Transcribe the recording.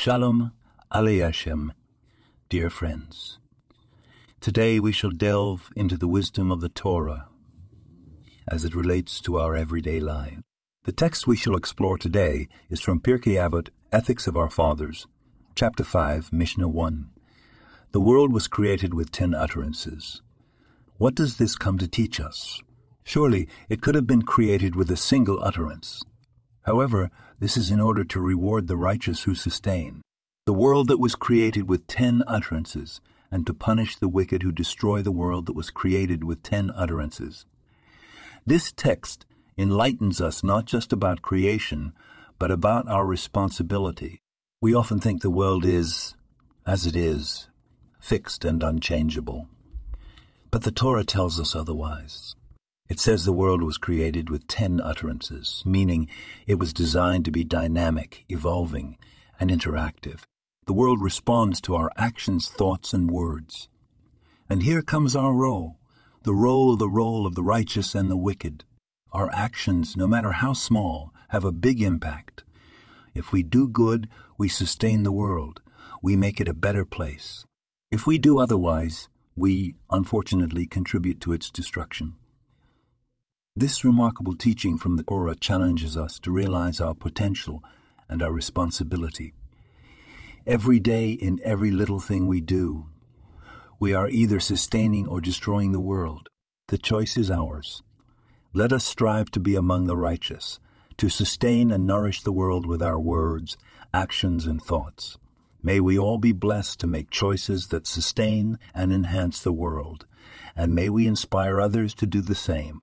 Shalom Aleichem, dear friends. Today we shall delve into the wisdom of the Torah as it relates to our everyday lives. The text we shall explore today is from Pirkei Avot, Ethics of Our Fathers, chapter 5, Mishnah 1. The world was created with ten utterances. What does this come to teach us? Surely it could have been created with a single utterance. However, this is in order to reward the righteous who sustain. The world that was created with ten utterances, and to punish the wicked who destroy the world that was created with ten utterances. This text enlightens us not just about creation, but about our responsibility. We often think the world is, as it is, fixed and unchangeable. But the Torah tells us otherwise. It says the world was created with ten utterances, meaning it was designed to be dynamic, evolving, and interactive. The world responds to our actions, thoughts, and words. And here comes our role the role, the role of the righteous and the wicked. Our actions, no matter how small, have a big impact. If we do good, we sustain the world. We make it a better place. If we do otherwise, we, unfortunately, contribute to its destruction. This remarkable teaching from the Torah challenges us to realize our potential and our responsibility. Every day, in every little thing we do, we are either sustaining or destroying the world. The choice is ours. Let us strive to be among the righteous, to sustain and nourish the world with our words, actions, and thoughts. May we all be blessed to make choices that sustain and enhance the world, and may we inspire others to do the same.